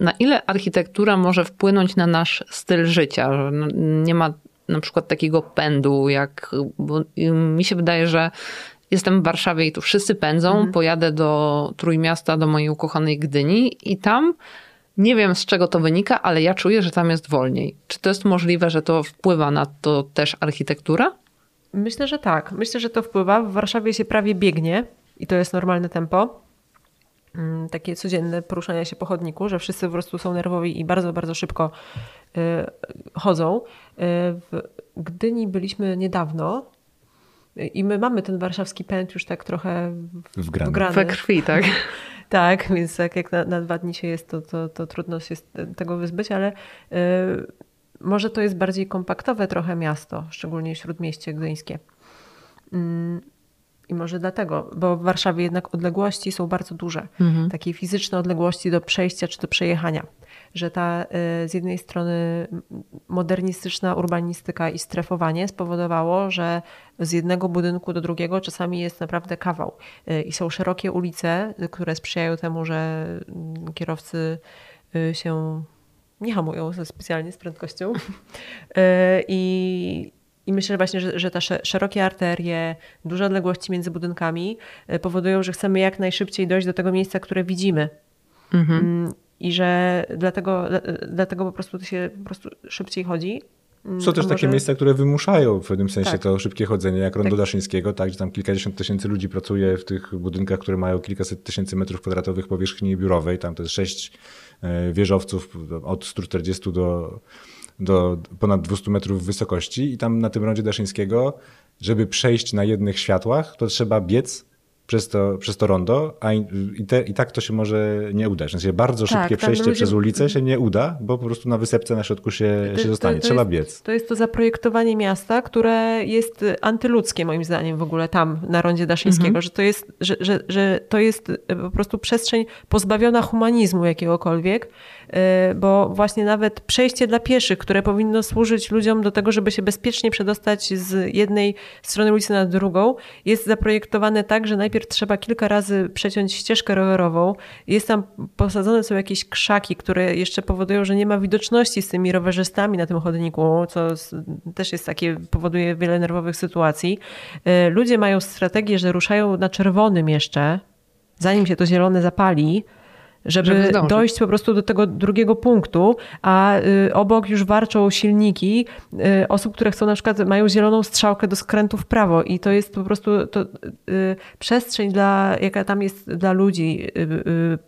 na ile architektura może wpłynąć na nasz styl życia, że nie ma na przykład takiego pędu, jak, bo mi się wydaje, że jestem w Warszawie i tu wszyscy pędzą, mhm. pojadę do Trójmiasta, do mojej ukochanej Gdyni i tam nie wiem z czego to wynika, ale ja czuję, że tam jest wolniej. Czy to jest możliwe, że to wpływa na to też architektura? Myślę, że tak. Myślę, że to wpływa. W Warszawie się prawie biegnie i to jest normalne tempo. Mm, takie codzienne poruszania się po chodniku, że wszyscy po prostu są nerwowi i bardzo, bardzo szybko y, chodzą. Y, w Gdyni byliśmy niedawno i my mamy ten warszawski pęd już tak trochę wgrany. wgrany. We krwi, tak? tak, więc tak jak na, na, dwa dni się jest, to, to, to trudno się tego wyzbyć, ale y, może to jest bardziej kompaktowe trochę miasto, szczególnie śródmieście gdyńskie. Mm, I może dlatego, bo w Warszawie jednak odległości są bardzo duże. Mhm. Takie fizyczne odległości do przejścia czy do przejechania. Że ta y, z jednej strony modernistyczna urbanistyka i strefowanie spowodowało, że z jednego budynku do drugiego czasami jest naprawdę kawał. Y, I są szerokie ulice, które sprzyjają temu, że mm, kierowcy y, się nie hamują specjalnie z prędkością. I, i myślę właśnie, że, że te szerokie arterie, duże odległości między budynkami e, powodują, że chcemy jak najszybciej dojść do tego miejsca, które widzimy. Mhm. Mm, I że dlatego, dlatego po prostu to się po prostu szybciej chodzi. Mm, Są też może... takie miejsca, które wymuszają w pewnym sensie tak. to szybkie chodzenie, jak Rondo tak. Daszyńskiego, tak, gdzie tam kilkadziesiąt tysięcy ludzi pracuje w tych budynkach, które mają kilkaset tysięcy metrów kwadratowych powierzchni biurowej. Tam to jest sześć e, wieżowców od 140 do do ponad 200 metrów wysokości i tam na tym rondzie Daszyńskiego, żeby przejść na jednych światłach, to trzeba biec przez to, przez to rondo, a i, te, i tak to się może nie udać. Sensie bardzo tak, szybkie przejście ludzie... przez ulicę się nie uda, bo po prostu na wysepce na środku się, to, się zostanie. To, to Trzeba jest, biec. To jest to zaprojektowanie miasta, które jest antyludzkie moim zdaniem w ogóle tam na rondzie Daszyńskiego, mhm. że, to jest, że, że, że to jest po prostu przestrzeń pozbawiona humanizmu jakiegokolwiek, Y, bo właśnie nawet przejście dla pieszych, które powinno służyć ludziom do tego, żeby się bezpiecznie przedostać z jednej strony ulicy na drugą, jest zaprojektowane tak, że najpierw trzeba kilka razy przeciąć ścieżkę rowerową. Jest tam posadzone są jakieś krzaki, które jeszcze powodują, że nie ma widoczności z tymi rowerzystami na tym chodniku, co też jest takie, powoduje wiele nerwowych sytuacji. Y, ludzie mają strategię, że ruszają na czerwonym jeszcze, zanim się to zielone zapali, żeby, żeby dojść po prostu do tego drugiego punktu, a y, obok już warczą silniki y, osób, które chcą na przykład, mają zieloną strzałkę do skrętu w prawo i to jest po prostu to, y, przestrzeń, dla, jaka tam jest dla ludzi,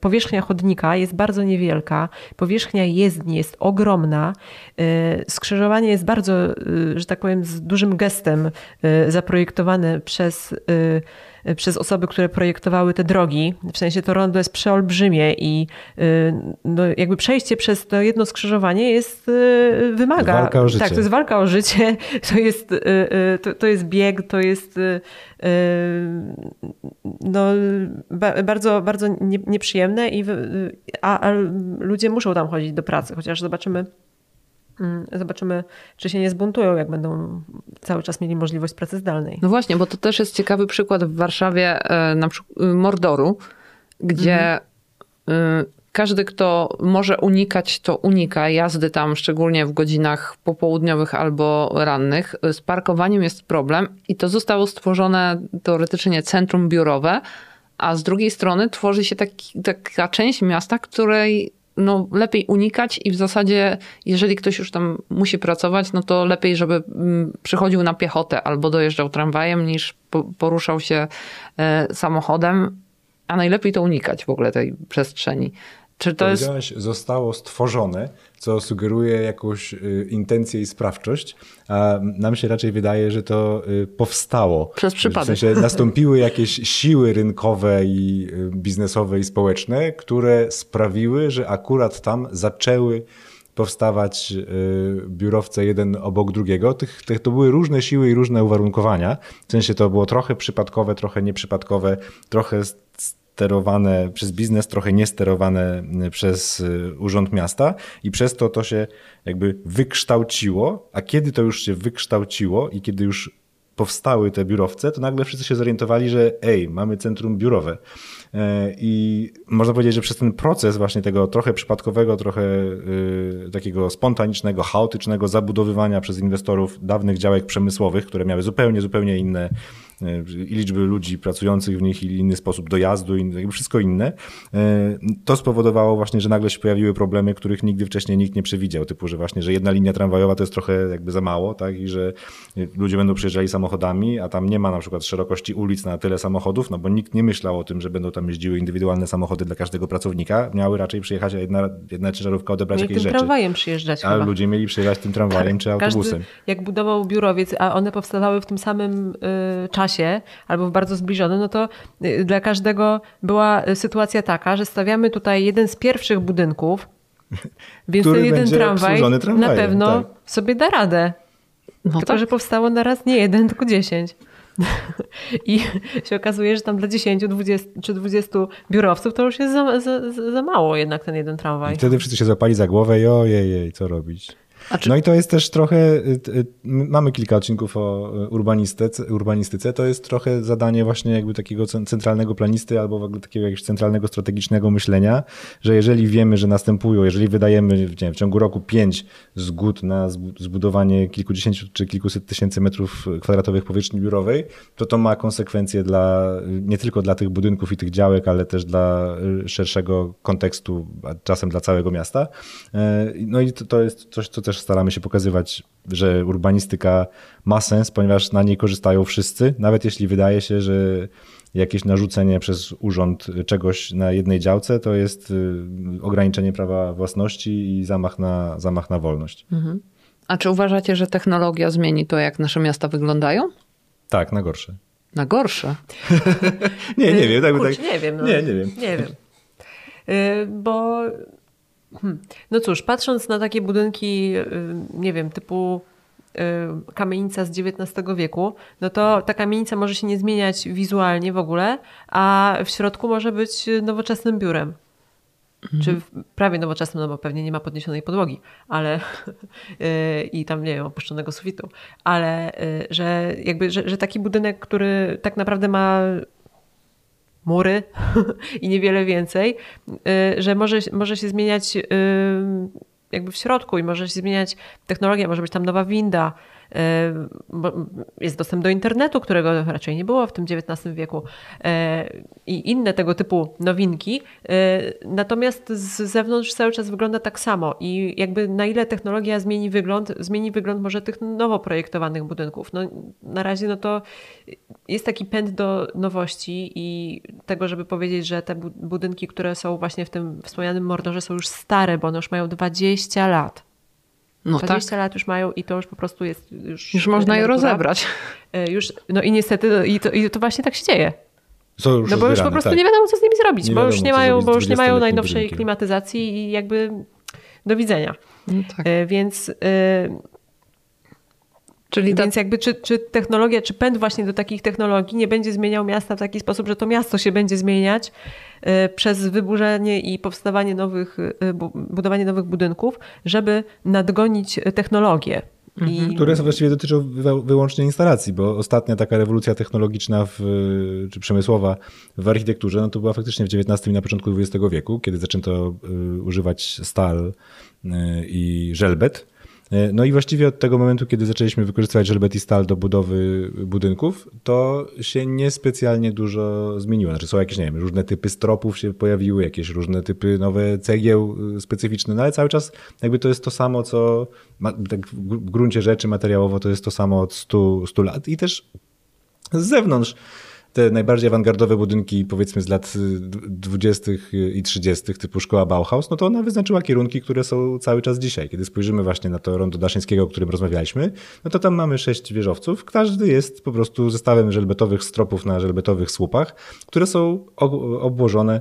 powierzchnia chodnika jest bardzo niewielka, powierzchnia jezdni jest ogromna, skrzyżowanie jest bardzo, że tak powiem, z dużym gestem zaprojektowane przez przez osoby, które projektowały te drogi. W sensie to rondo jest przeolbrzymie i y, no, jakby przejście przez to jedno skrzyżowanie jest, y, wymaga. Walka o życie. Tak, to jest walka o życie, to jest, y, to, to jest bieg, to jest no, bardzo, bardzo nieprzyjemne, i, a, a ludzie muszą tam chodzić do pracy, chociaż zobaczymy zobaczymy, czy się nie zbuntują, jak będą cały czas mieli możliwość pracy zdalnej. No właśnie, bo to też jest ciekawy przykład w Warszawie e, na przykład y, Mordoru, gdzie mhm. każdy, kto może unikać, to unika jazdy tam, szczególnie w godzinach popołudniowych albo rannych. Z parkowaniem jest problem i to zostało stworzone teoretycznie centrum biurowe, a z drugiej strony tworzy się taki, taka część miasta, której no, lepiej unikać i w zasadzie, jeżeli ktoś już tam musi pracować, no to lepiej, żeby mm, przychodził na piechotę albo dojeżdżał tramwajem, niż poruszał się e, samochodem, a najlepiej to unikać w ogóle tej przestrzeni. Czy to jest... zostało stworzone, co sugeruje jakąś y, intencję i sprawczość, a nam się raczej wydaje, że to y, powstało. Przez przypadek. W sensie nastąpiły jakieś siły rynkowe i y, biznesowe i społeczne, które sprawiły, że akurat tam zaczęły powstawać biurowce jeden obok drugiego. Tych, tych, to były różne siły i różne uwarunkowania. W sensie to było trochę przypadkowe, trochę nieprzypadkowe, trochę sterowane przez biznes, trochę niesterowane y, przez y, Urząd Miasta i przez to to się jakby wykształciło, a kiedy to już się wykształciło i kiedy już powstały te biurowce, to nagle wszyscy się zorientowali, że ej, mamy centrum biurowe. E, I można powiedzieć, że przez ten proces właśnie tego trochę przypadkowego, trochę y, takiego spontanicznego, chaotycznego zabudowywania przez inwestorów dawnych działek przemysłowych, które miały zupełnie, zupełnie inne i liczby ludzi pracujących w nich, i inny sposób dojazdu, i wszystko inne. E, to spowodowało właśnie, że nagle się pojawiły problemy, których nigdy wcześniej nikt nie przewidział, typu, że właśnie, że jedna linia tramwajowa to jest trochę jakby za mało, tak, i że ludzie będą przyjeżdżali samochodami, a tam nie ma na przykład szerokości ulic na tyle samochodów, no bo nikt nie myślał o tym, że będą tam jeździły indywidualne samochody dla każdego pracownika, miały raczej przyjechać jedna, jedna ciężarówka odebrać jakieś rzeczy. tramwajem przyjeżdżać A chyba. ludzie mieli przyjeżdżać tym tramwajem tak, czy autobusem. Każdy, jak budował biurowiec, a one powstawały w tym samym y, czasie, albo w bardzo zbliżonym, no to y, dla każdego była sytuacja taka, że stawiamy tutaj jeden z pierwszych budynków, więc ten jeden tramwaj na pewno tak. sobie da radę. No tylko, tak. że powstało na raz nie jeden, tylko dziesięć. I się okazuje, że tam dla 10, 20 czy 20 biurowców to już jest za, za, za mało jednak ten jeden tramwaj. I wtedy wszyscy się zapali za głowę i ojej, co robić. Czy... No i to jest też trochę, y, y, mamy kilka odcinków o y, urbanistyce, urbanistyce, to jest trochę zadanie właśnie jakby takiego centralnego planisty albo w ogóle takiego jakiegoś centralnego strategicznego myślenia, że jeżeli wiemy, że następują, jeżeli wydajemy wiem, w ciągu roku pięć zgód na zbudowanie kilkudziesięciu czy kilkuset tysięcy metrów kwadratowych powierzchni biurowej, to to ma konsekwencje dla, nie tylko dla tych budynków i tych działek, ale też dla szerszego kontekstu, a czasem dla całego miasta. No i to, to jest coś, co też też staramy się pokazywać, że urbanistyka ma sens, ponieważ na niej korzystają wszyscy, nawet jeśli wydaje się, że jakieś narzucenie przez urząd czegoś na jednej działce to jest y, ograniczenie prawa własności i zamach na, zamach na wolność. Mhm. A czy uważacie, że technologia zmieni to, jak nasze miasta wyglądają? Tak, na gorsze. Na gorsze? nie, nie wiem. Tak, Kurczę, tak, nie wiem. No. Nie, nie wiem. Nie wiem. Y, bo Hmm. No cóż, patrząc na takie budynki, y, nie wiem, typu y, kamienica z XIX wieku, no to ta kamienica może się nie zmieniać wizualnie w ogóle, a w środku może być nowoczesnym biurem. Mhm. Czy prawie nowoczesnym, no bo pewnie nie ma podniesionej podłogi, ale y, i tam nie wiem, opuszczonego sufitu, ale że jakby, że, że taki budynek, który tak naprawdę ma mury i niewiele więcej, y, że może, może się zmieniać jakby w środku i może się zmieniać technologia, może być tam nowa winda, jest dostęp do internetu, którego raczej nie było w tym XIX wieku e, i inne tego typu nowinki. E, natomiast z zewnątrz cały czas wygląda tak samo i jakby na ile technologia zmieni wygląd, zmieni wygląd może tych nowo projektowanych budynków. No, na razie no to jest taki pęd do nowości i tego, żeby powiedzieć, że te budynki, które są właśnie w tym wspomnianym Mordorze są już stare, bo one już mają 20 lat. No 20 tak. lat już mają i to już po prostu jest... Już, już można je rozebrać. E, już, no i niestety i to, i to właśnie tak się dzieje. no bo już po prostu tak. nie wiadomo, co z nimi zrobić, nie bo już nie mają, bo już nie mają najnowszej budynkiem. klimatyzacji i jakby do widzenia. No tak. E, więc... Czyli Więc ta... jakby czy, czy technologia, czy pęd właśnie do takich technologii nie będzie zmieniał miasta w taki sposób, że to miasto się będzie zmieniać y, przez wyburzenie i powstawanie nowych, y, budowanie nowych budynków, żeby nadgonić technologię. I... Mhm. Które właściwie dotyczą wyłącznie instalacji, bo ostatnia taka rewolucja technologiczna w, czy przemysłowa w architekturze, no to była faktycznie w XIX i na początku XX wieku, kiedy zaczęto y, używać stal i żelbet no i właściwie od tego momentu, kiedy zaczęliśmy wykorzystywać żelbet i stal do budowy budynków, to się niespecjalnie dużo zmieniło. Znaczy są jakieś, nie wiem, różne typy stropów się pojawiły, jakieś różne typy nowe cegieł y, specyficzne, no ale cały czas jakby to jest to samo, co tak w gruncie rzeczy materiałowo to jest to samo od 100, 100 lat i też z zewnątrz te najbardziej awangardowe budynki, powiedzmy z lat 20. i 30., typu szkoła Bauhaus, no to ona wyznaczyła kierunki, które są cały czas dzisiaj. Kiedy spojrzymy właśnie na to rondo Daszyńskiego, o którym rozmawialiśmy, no to tam mamy sześć wieżowców. Każdy jest po prostu zestawem żelbetowych stropów na żelbetowych słupach, które są obłożone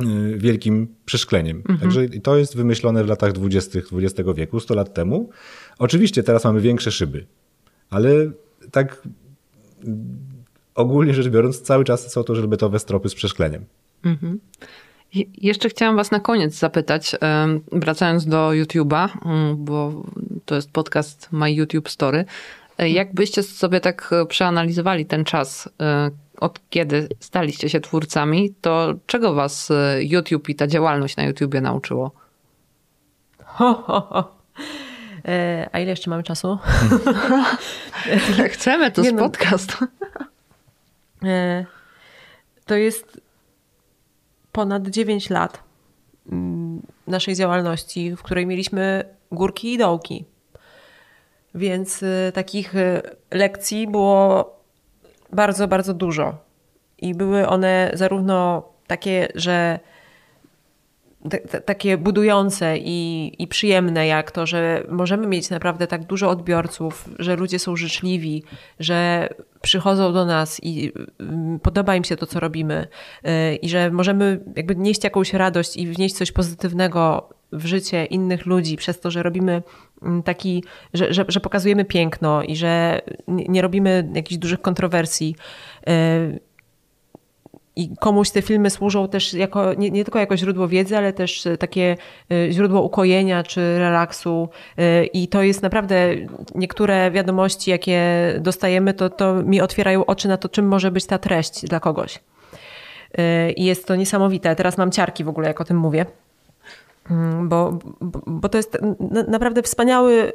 y, wielkim przeszkleniem. Mhm. Także to jest wymyślone w latach 20. XX wieku, 100 lat temu. Oczywiście teraz mamy większe szyby, ale tak ogólnie rzecz biorąc, cały czas są to żelbetowe stropy z przeszkleniem. Mhm. Jeszcze chciałam Was na koniec zapytać, wracając do YouTube'a, mm, bo to jest podcast My YouTube Story. Jakbyście sobie tak przeanalizowali ten czas, od kiedy staliście się twórcami, to czego was YouTube i ta działalność na YouTubie nauczyło? Ho, ho, ho. E, a ile jeszcze mamy czasu? Chcemy, to jest no. podcast. E, to jest ponad 9 lat mm, naszej działalności, w której mieliśmy górki i dołki. Więc e, takich lekcji było bardzo, bardzo dużo. I były one zarówno takie, że takie budujące i, i przyjemne, jak to, że możemy mieć naprawdę tak dużo odbiorców, że ludzie są życzliwi, że przychodzą do nas i mm, podoba im się to, co robimy, y, i że możemy jakby nieść jakąś radość i wnieść coś pozytywnego w życie innych ludzi przez to, że robimy mm, taki, że, że, że pokazujemy piękno i że nie robimy jakichś dużych kontrowersji y, i komuś te filmy służą też jako, nie, nie, tylko jako źródło wiedzy, ale też takie e, źródło ukojenia czy relaksu. E, I to jest naprawdę, niektóre wiadomości, jakie dostajemy, to, to mi otwierają oczy na to, czym może być ta treść dla kogoś. E, I jest to niesamowite. Teraz mam ciarki w ogóle, jak o tym mówię. Mm, bo, bo, bo to jest naprawdę wspaniały,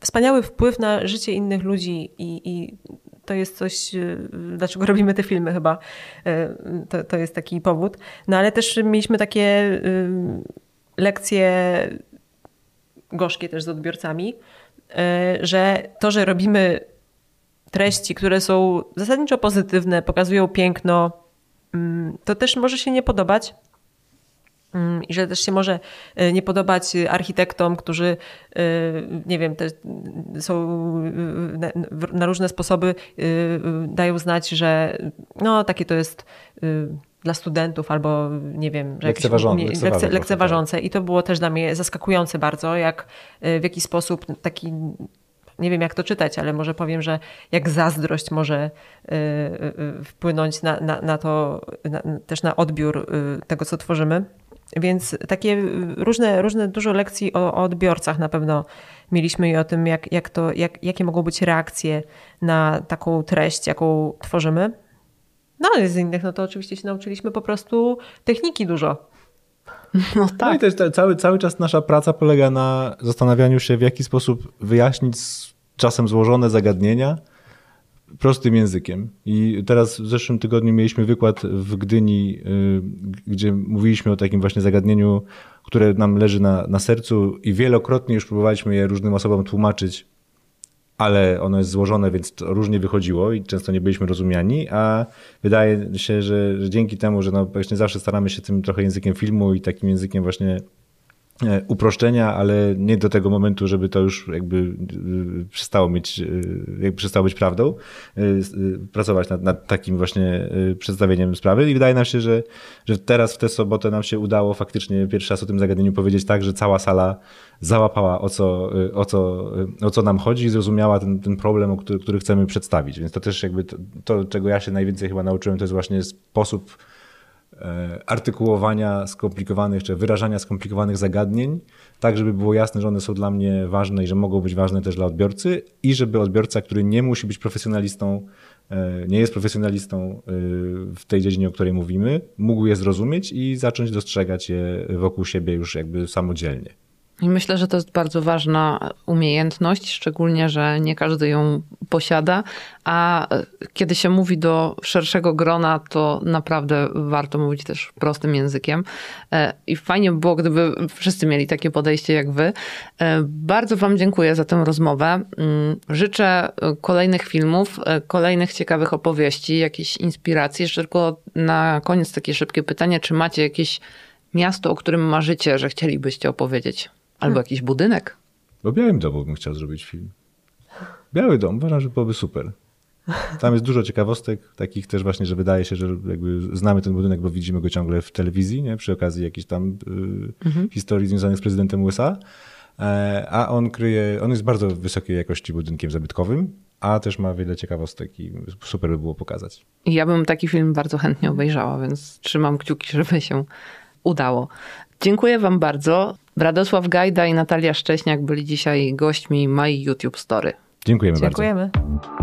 wspaniały wpływ na życie innych ludzi i, i to jest coś, y, dlaczego robimy te filmy chyba. Y, to, to jest taki powód. No ale też mieliśmy takie y, lekcje gorzkie też z odbiorcami, że to, że robimy treści, które są zasadniczo pozytywne, pokazują piękno, mm, to też może się nie podobać, i że też się może e, nie podobać architektom, którzy, e, nie wiem, też są e, na różne sposoby dają znać, że no takie to jest dla studentów albo nie wiem, że lekceważące, jakieś lekce, lekceważące. I to było też dla mnie zaskakujące bardzo, jak w jaki sposób taki nie wiem jak to czytać, ale może powiem, że jak zazdrość może wpłynąć na, na, na to, na, też na odbiór tego, co tworzymy. Więc takie różne, różne dużo lekcji o, o odbiorcach na pewno mieliśmy i o tym, jak, jak to, jak, jakie mogą być reakcje na taką treść, jaką tworzymy. No ale z innych, no to oczywiście się nauczyliśmy po prostu techniki dużo. No tak. No i też cały, cały czas nasza praca polega na zastanawianiu się, w jaki sposób wyjaśnić czasem złożone zagadnienia, prostym językiem. I teraz w zeszłym tygodniu mieliśmy wykład w Gdyni, y, gdzie mówiliśmy o takim właśnie zagadnieniu, które nam leży na, na sercu i wielokrotnie już próbowaliśmy je różnym osobom tłumaczyć, ale ono jest złożone, więc różnie wychodziło i często nie byliśmy rozumiani, a wydaje się, że, że dzięki temu, że no właśnie zawsze staramy się tym trochę językiem filmu i takim językiem właśnie uproszczenia, ale nie do tego momentu, żeby to już jakby e, przestało mieć, e, jakby przestało być prawdą, pracować nad, nad, takim właśnie przedstawieniem sprawy i wydaje nam się, że, że teraz w tę sobotę nam się udało faktycznie pierwszy raz o tym zagadnieniu powiedzieć tak, że cała sala załapała o co, o co, o co nam chodzi i zrozumiała ten, ten problem, który, który chcemy przedstawić. Więc to też jakby to, to, czego ja się najwięcej chyba nauczyłem, to jest właśnie sposób E, artykułowania skomplikowanych, czy wyrażania skomplikowanych zagadnień, tak żeby było jasne, że one są dla mnie ważne i że mogą być ważne też dla odbiorcy i żeby odbiorca, który nie musi być profesjonalistą, e, nie jest profesjonalistą e, w tej dziedzinie, o której mówimy, mógł je zrozumieć i zacząć dostrzegać je wokół siebie już jakby samodzielnie. I myślę, że to jest bardzo ważna umiejętność, szczególnie, że nie każdy ją posiada, a kiedy się mówi do szerszego grona, to naprawdę warto mówić też prostym językiem. E, I fajnie by było, gdyby wszyscy mieli takie podejście jak wy. E, bardzo Wam dziękuję za tę rozmowę. Mm, życzę kolejnych filmów, e, kolejnych ciekawych opowieści, jakiejś inspiracji. Jeszcze tylko na koniec takie szybkie pytanie, czy macie jakieś miasto, o którym marzycie, że chcielibyście opowiedzieć? Albo hmm. jakiś budynek. O Białym Domu bym chciał zrobić film. Biały Dom, uważam, że byłoby super. Tam jest dużo ciekawostek, takich też właśnie, że wydaje się, że jakby znamy ten budynek, bo widzimy go ciągle w telewizji, nie? przy okazji jakiejś tam y, mhm. historii związanych z prezydentem USA. E, a on kryje, on jest bardzo wysokiej jakości budynkiem zabytkowym, a też ma wiele ciekawostek i super by było pokazać. Ja bym taki film bardzo chętnie obejrzała, więc trzymam kciuki, żeby się udało. Dziękuję Wam bardzo. Radosław Gajda i Natalia Szcześniak byli dzisiaj gośćmi My YouTube Story. Dziękujemy, Dziękujemy. bardzo.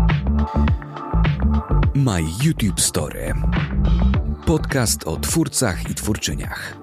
My YouTube Story. Podcast o twórcach i twórczyniach.